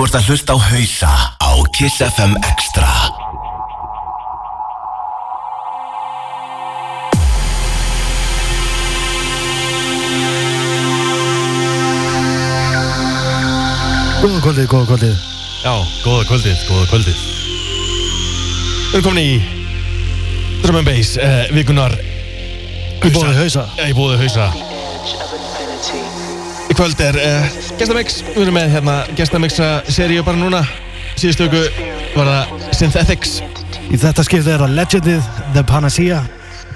Þú ert að hlusta á hausa á Kiss FM Extra. Góða kvöldið, góða kvöldið. Já, góða kvöldið, góða kvöldið. Við erum komin í Drum and Bass uh, vikunar Í bóði hausa. Já, í bóði hausa kvöld er uh, gestamix. Við erum með hérna gestamixa seríu bara núna. Síðustu viku var það Synthetics. Í þetta skiptið er að Legendið, The Panacea.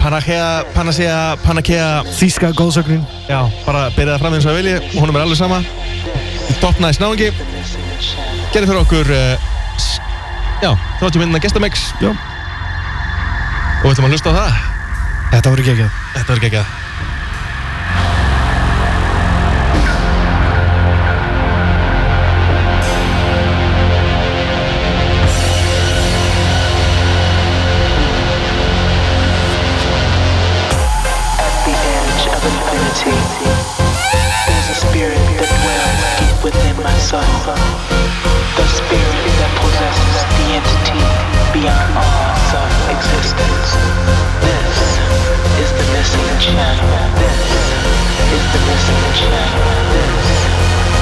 Panakea, Panacea, Panakea Þíska góðsögnin. Já, bara byrjaði fram eins og það vilji. Og honum er alveg sama. Doppnaði snáðingi Gerði fyrir okkur uh, Já, 30 minna gestamix. Já. Og við ætlum að hlusta á það. Þetta voru ekki Þetta verður ekki This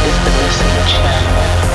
is the missing channel.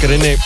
lekker in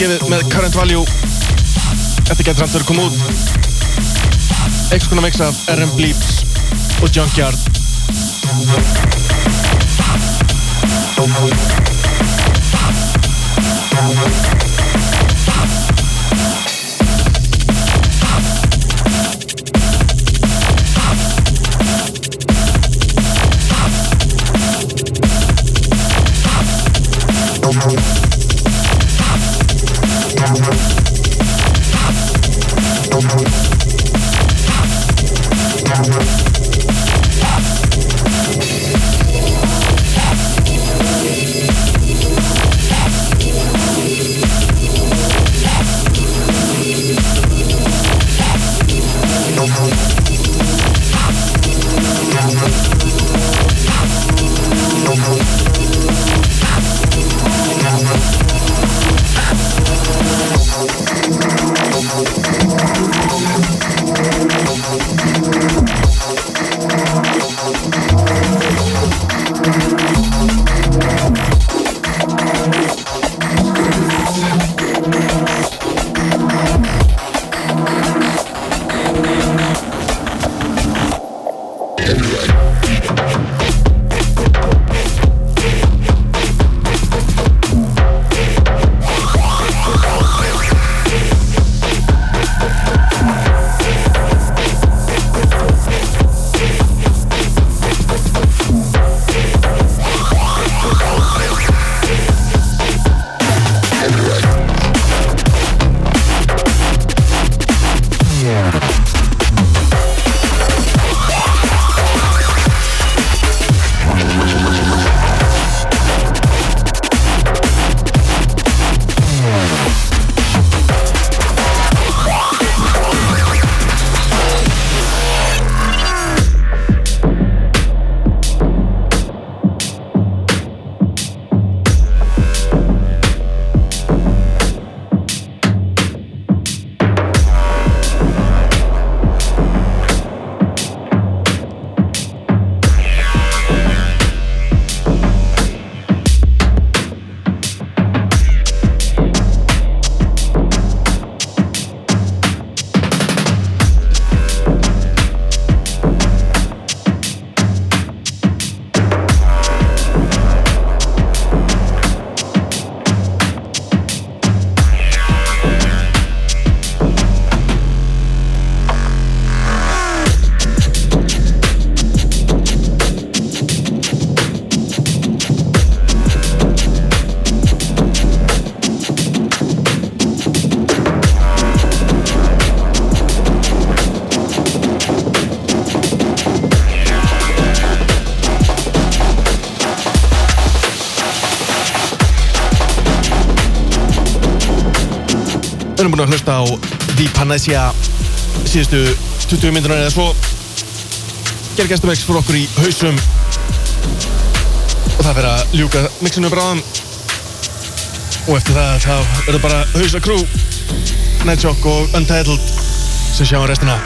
óutgefið með current value. Þetta getur verið að koma út. Eitthvað svona mix af RM Bleeps og Junkyard Við erum búin að hlusta á The Panacea. Síðustu 20 myndunar eða svo. Gerir gestamix fyrir okkur í hausum og það fyrir að ljúka mixinu bráðum og eftir það þá verður bara hausa crew Nightshock og Untitled sem sjáum restina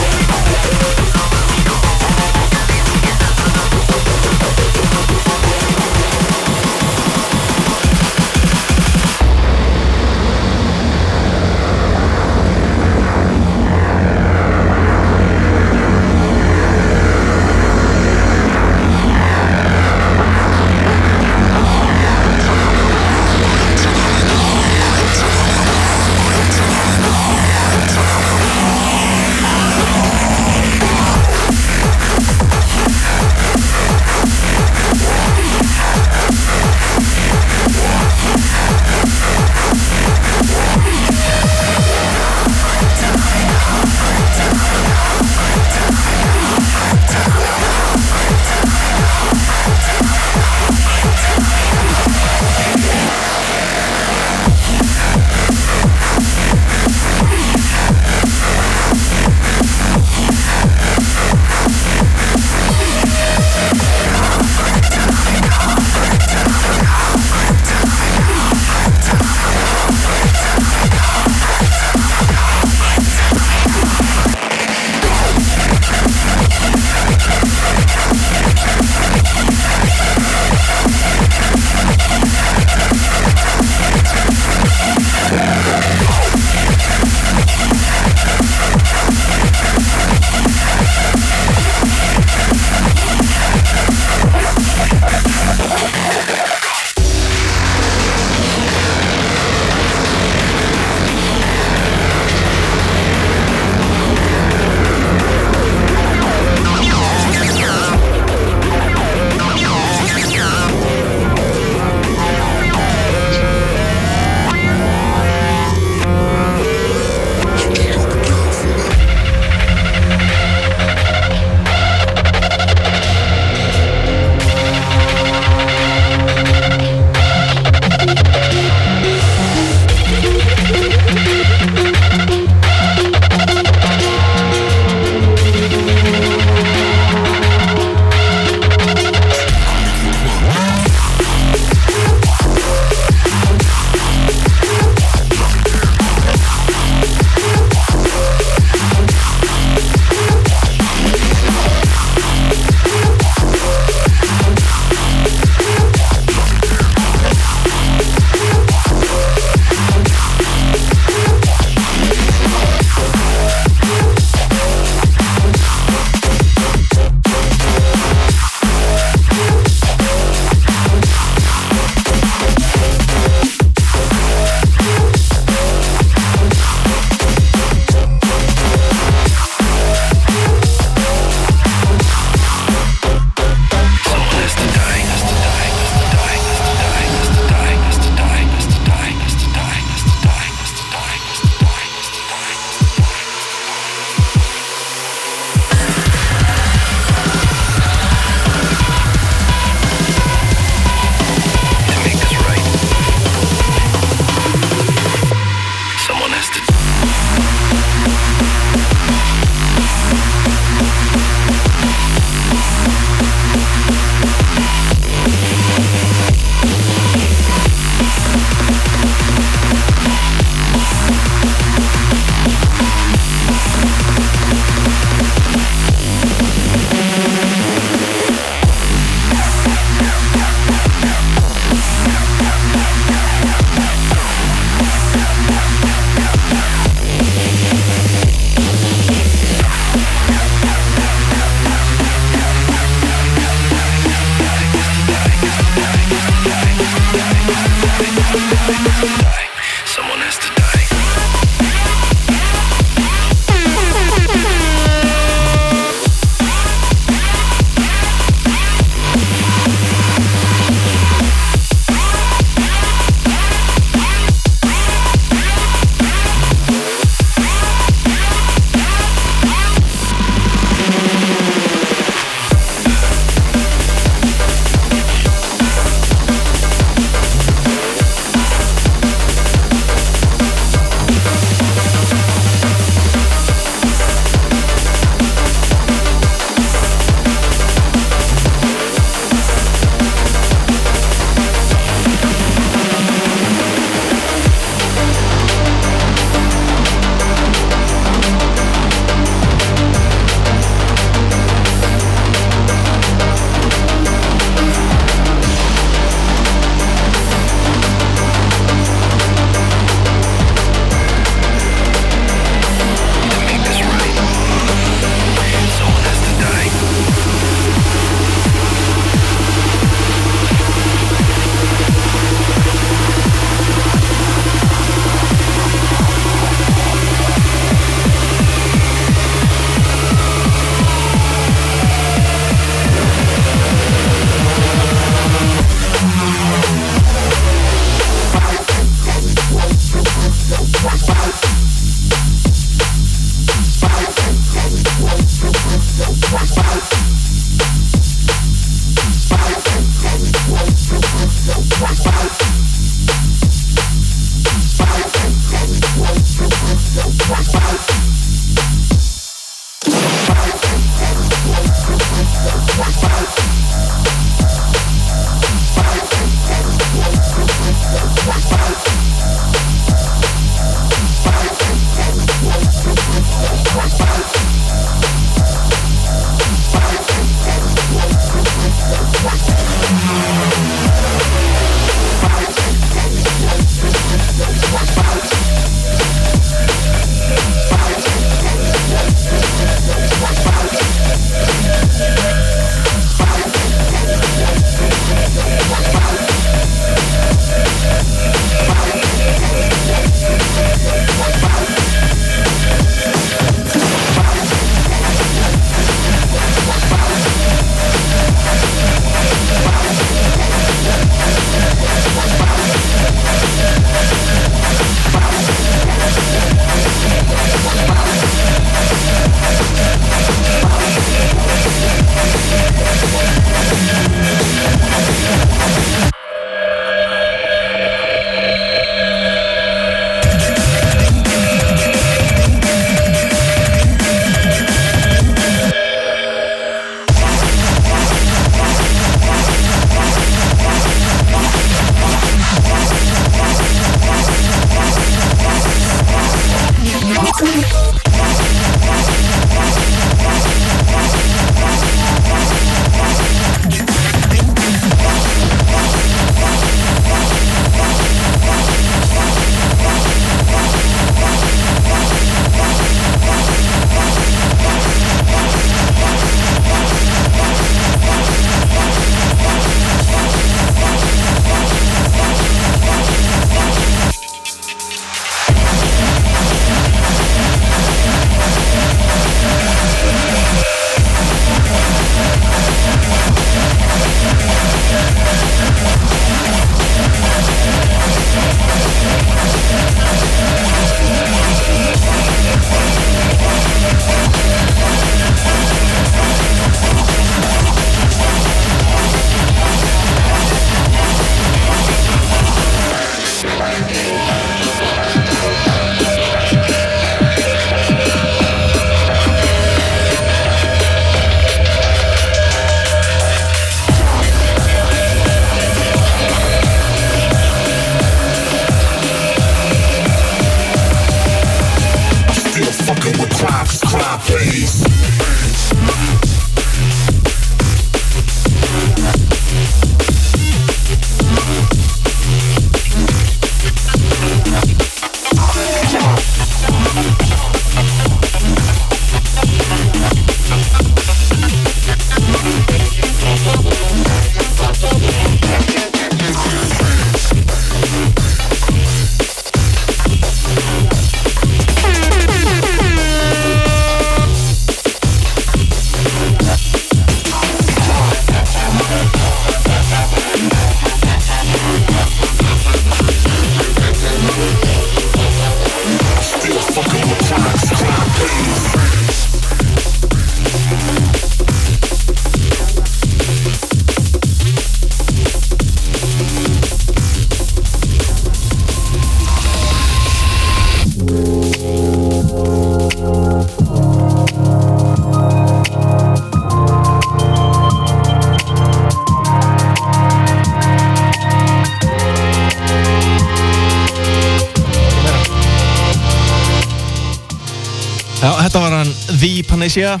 Panacea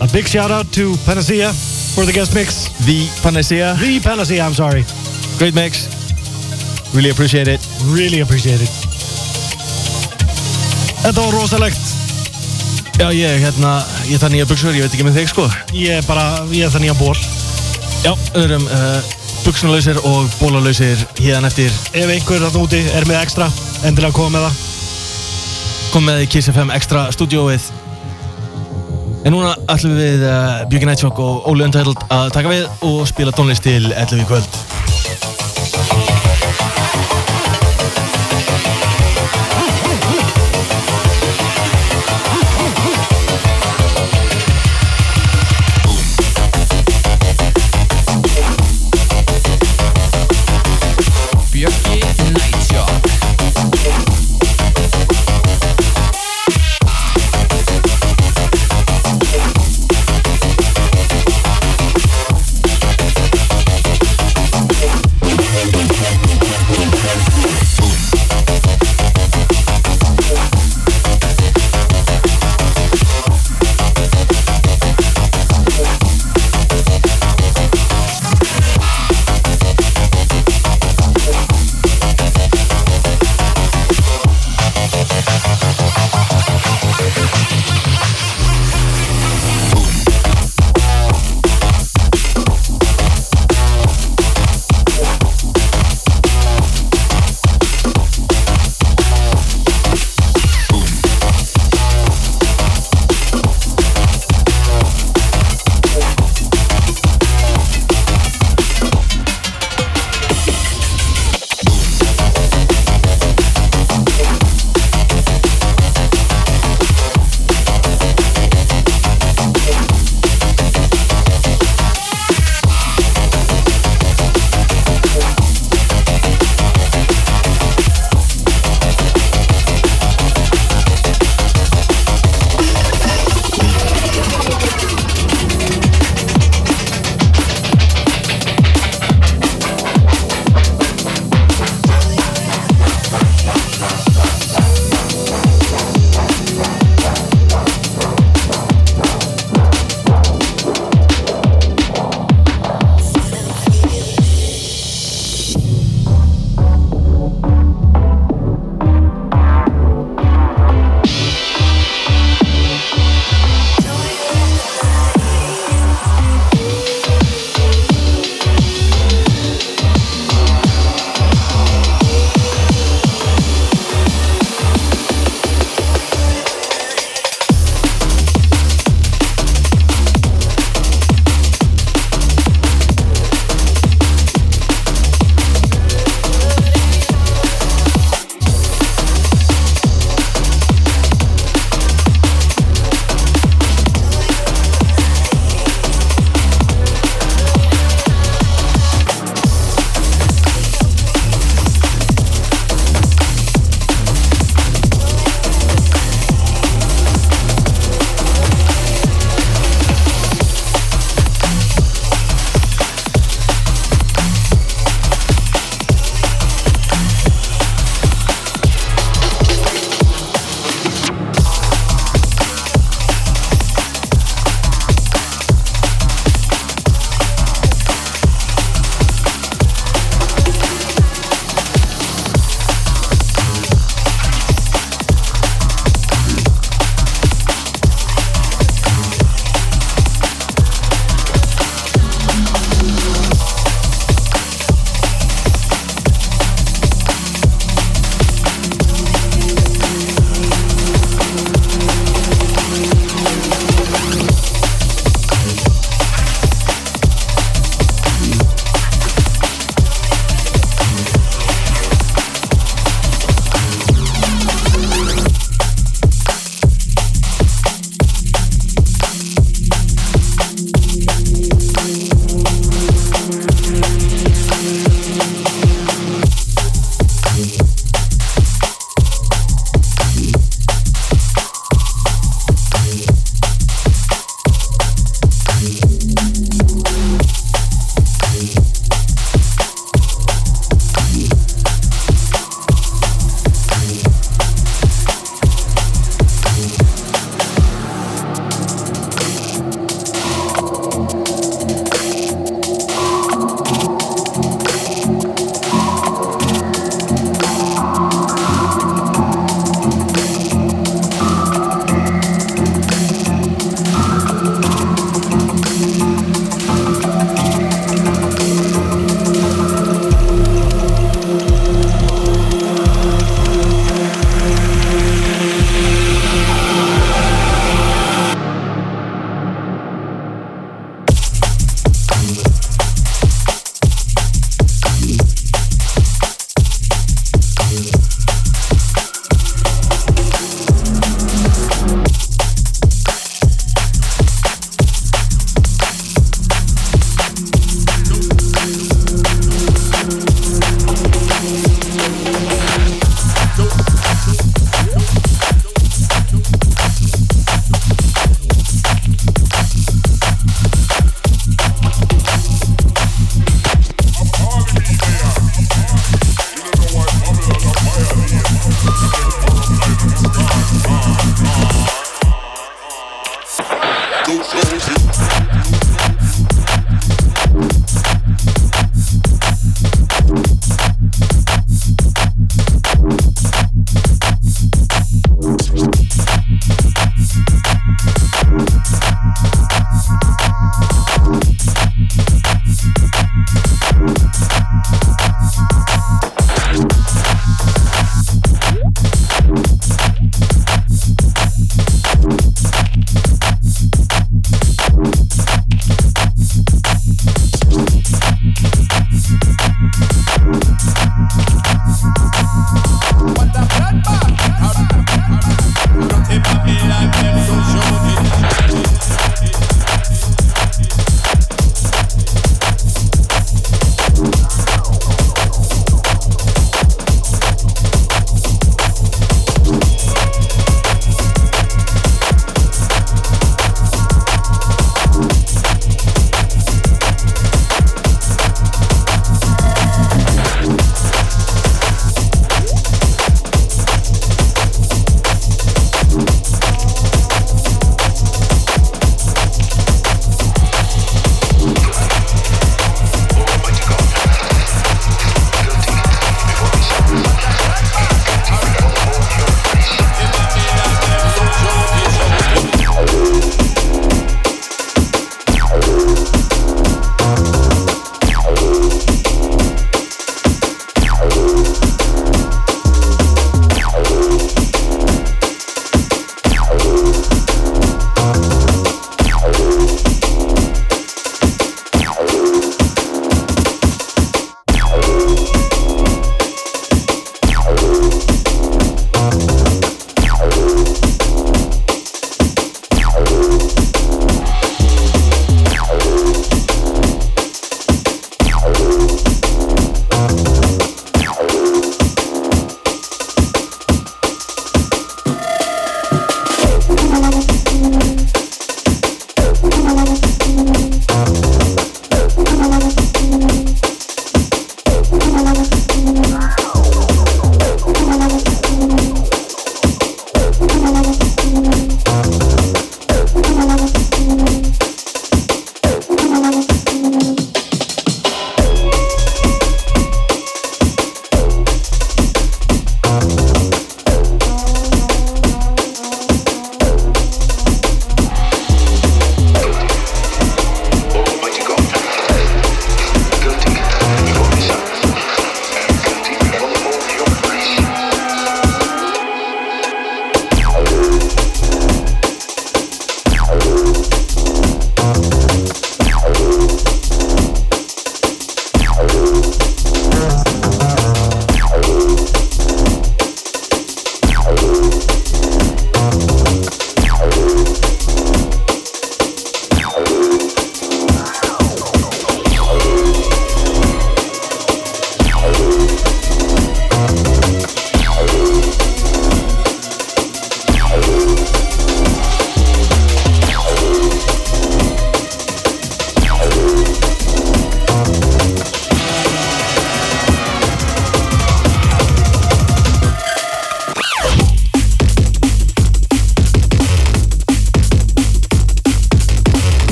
A big shout out to Panacea for the guest mix. The Panacea The Panacea, I'm sorry. Great mix Really appreciate it Really appreciate it. Þetta var rosalegt. Já, ég, hérna, ég það nýja buksur, ég veit ekki með þig, sko Ég bara, ég það nýja ból. Já, öðrum uh, buksnalausir og bólalausir hérna eftir Ef einhver þarna úti er með ekstra, endilega koma með það. kom með í Kiss FM Extra stúdióið En núna ætlum við uh, Björgi Nætsjók og Óli Untitled að taka við og spila tónlist til 11 í kvöld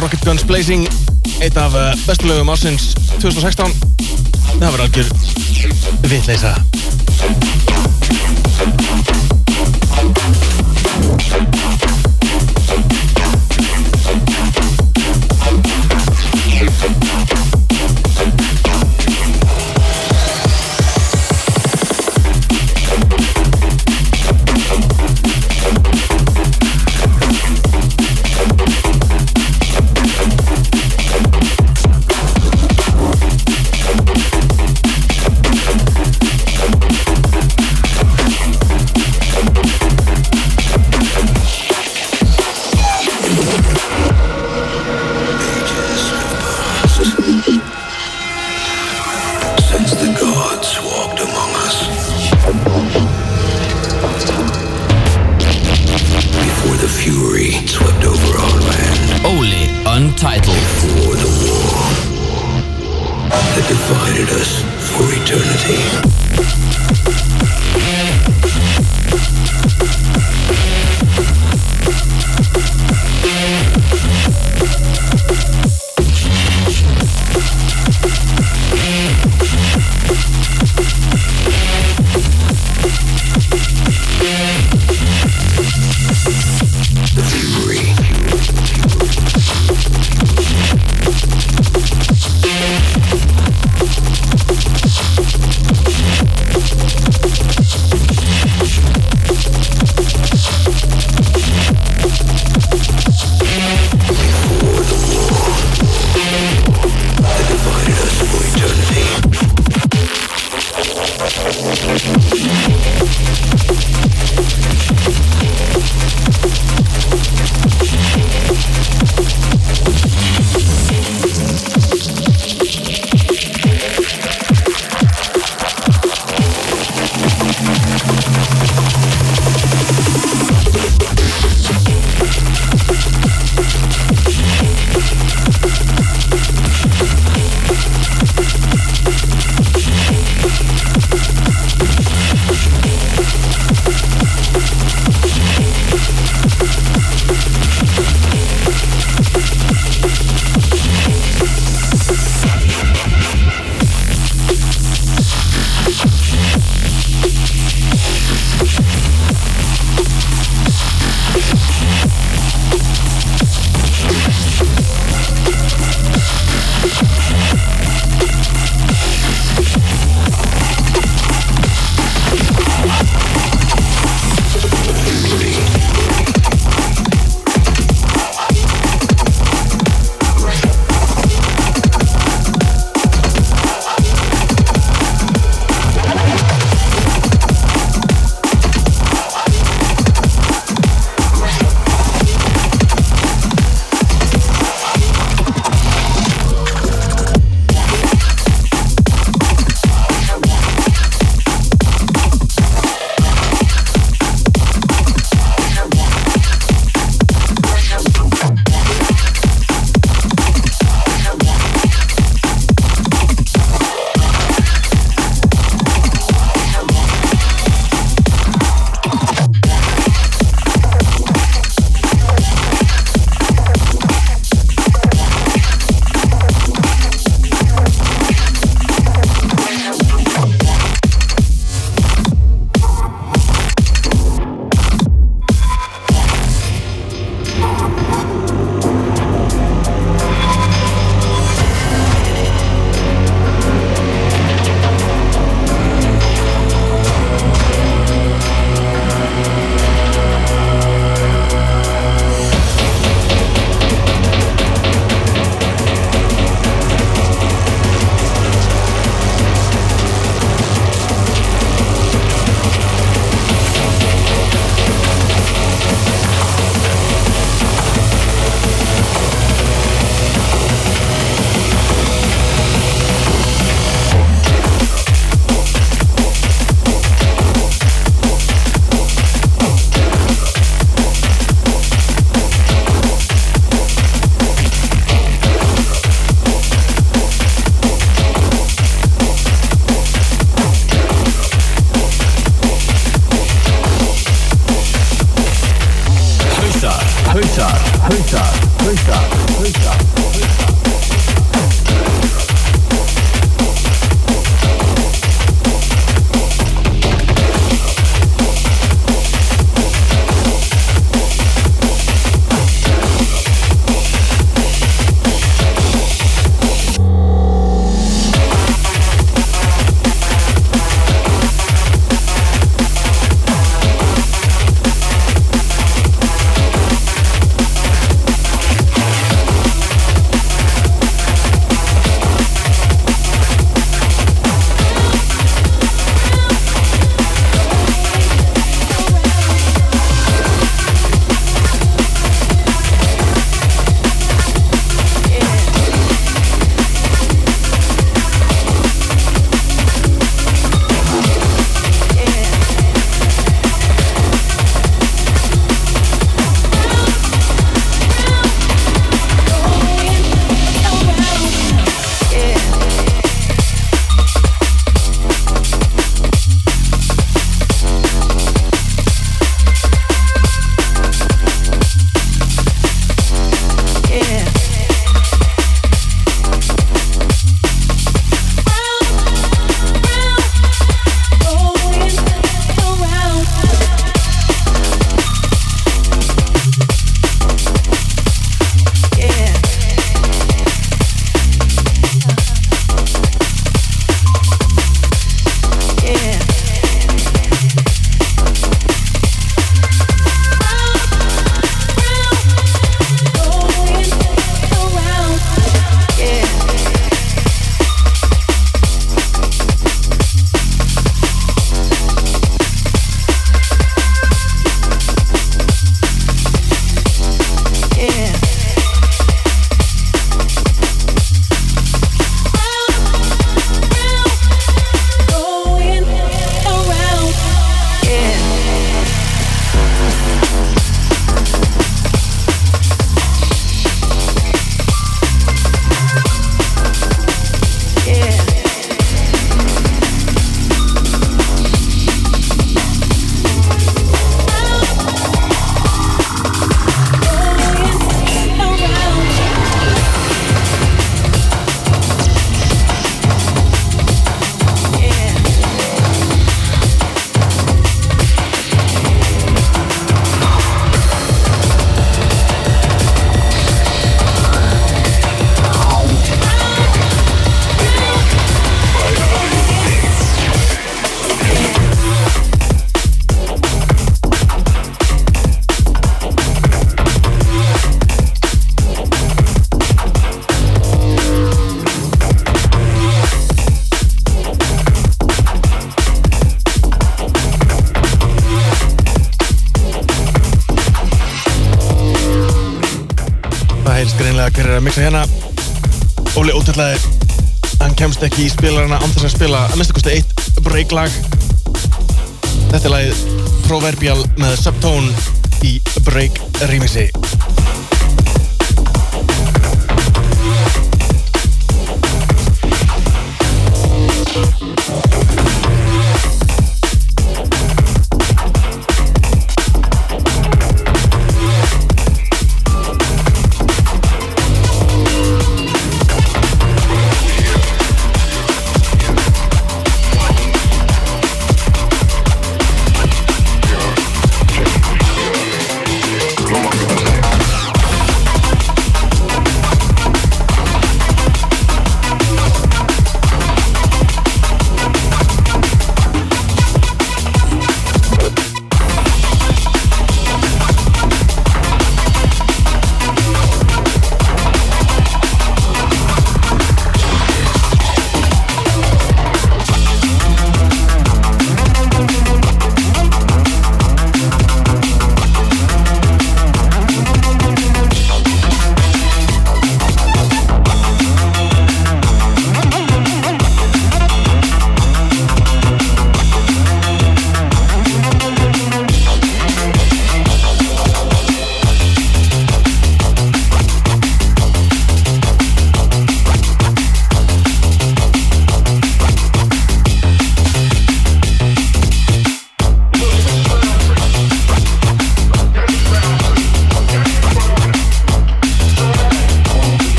Rocket Guns Blazing Eitt af eh, bestu lögum ásins 2016 Það var algjör vitleisa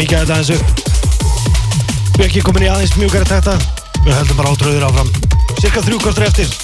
þess að mikið þetta Við ekki komin í aðeins mjúkari takta. Við höldum bara átröður áfram. Cirka þrjú kostur eftir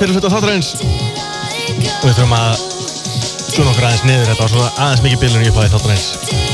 fyrir hlut á þáttarins. Og við þurfum að slúna okkur aðeins niður þetta var svona aðeins mikið bílun í upphæði þáttarins.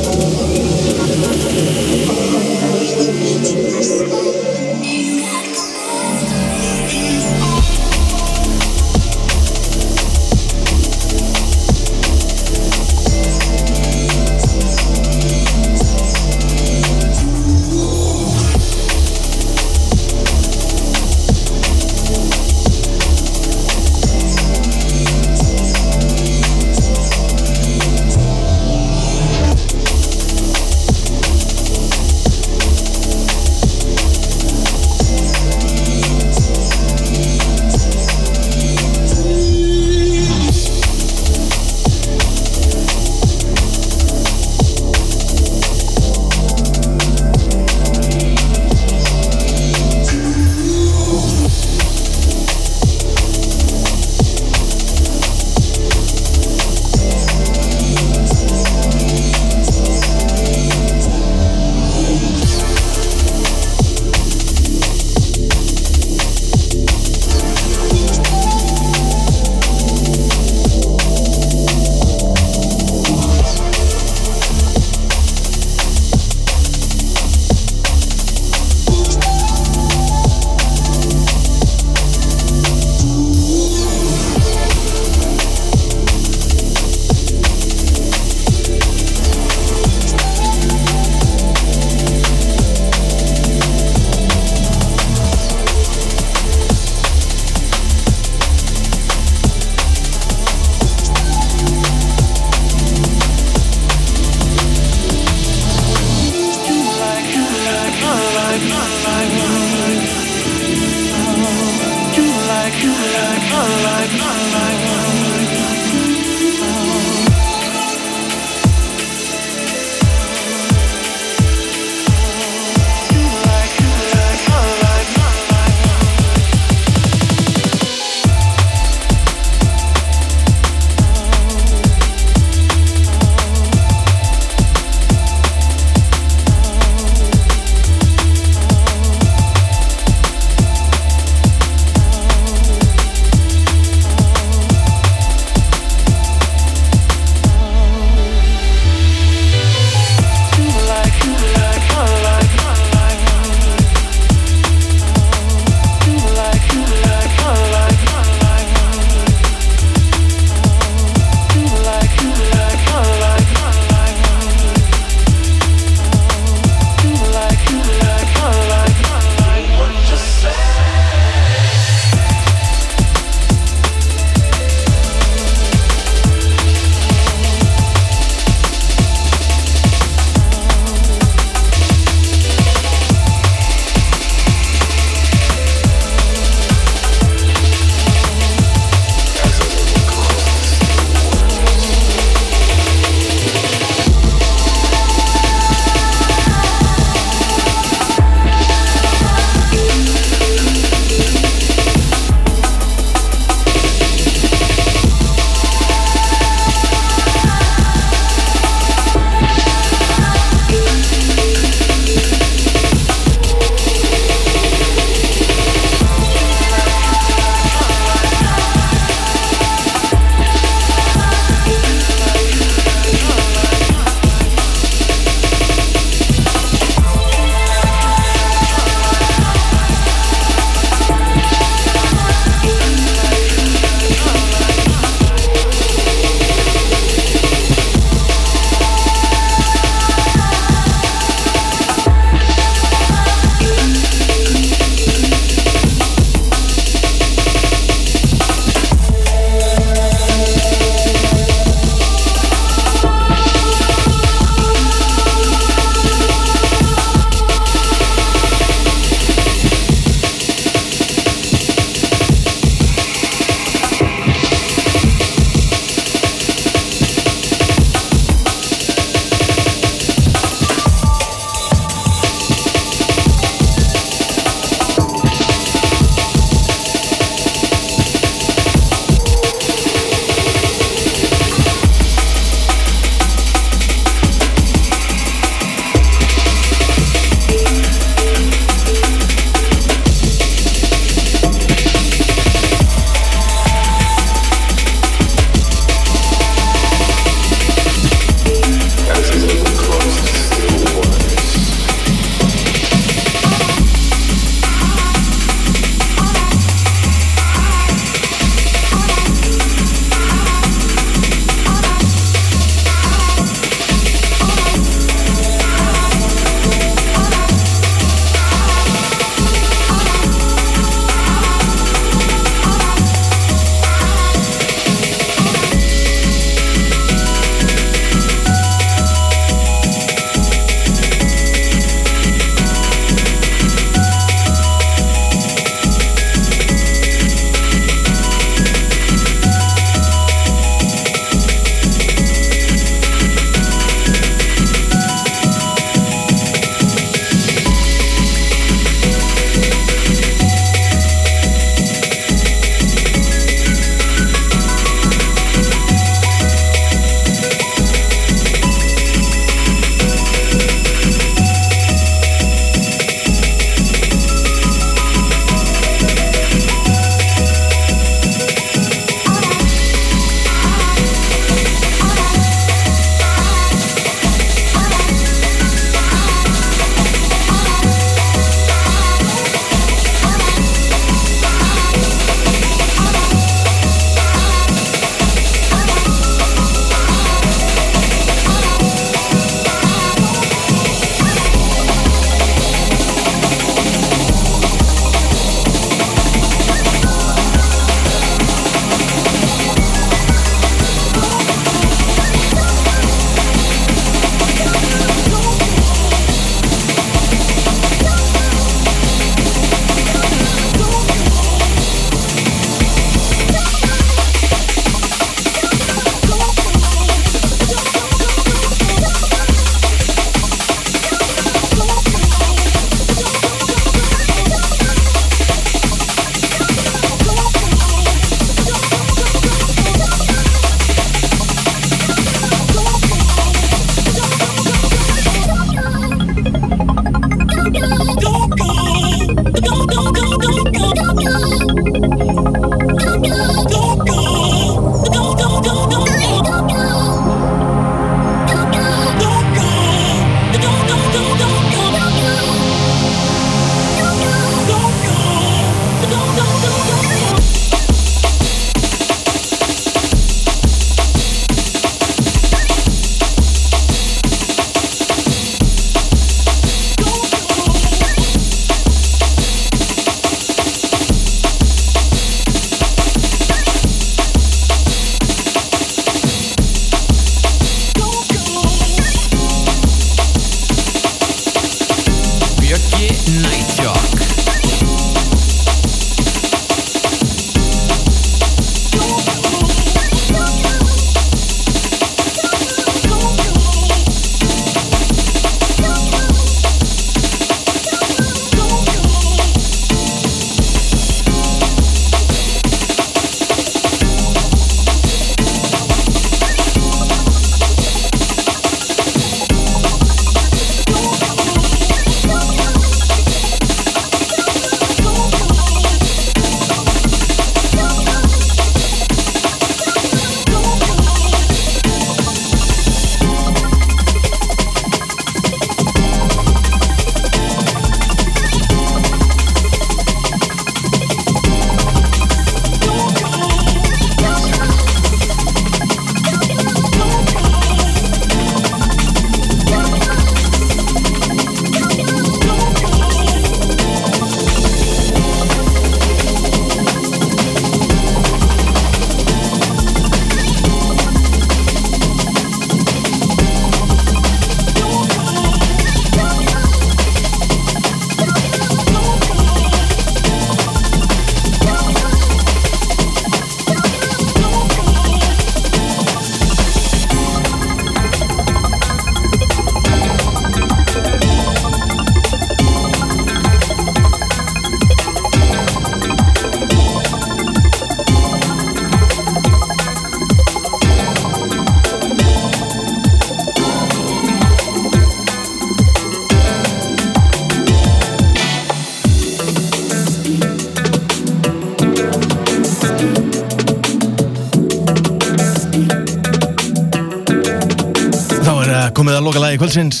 Kvöldsins.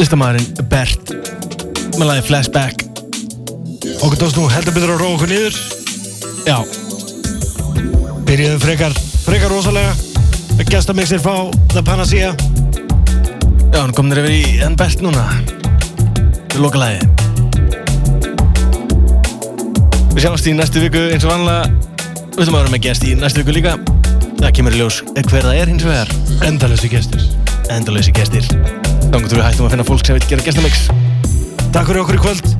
Listamæðurinn Bert með lagi Flashback. Okkur tókst nú heldur betur að róa okkur niður. Já, Byrjuðum frekar, frekar rosalega. Gestamixir fá The Panacea. Já, hann komnir yfir í enn Bert núna. Til loka lagi Við sjáumst í næstu viku eins og vanlega Við ætlum að vera með gest í næstu viku líka. Það kemur í ljós hver það er hins vegar. Endalösi gestir Endalösi gestir. Þannig að við hættum að finna fólk sem veit gera gestamix. Takk fyrir okkur í kvöld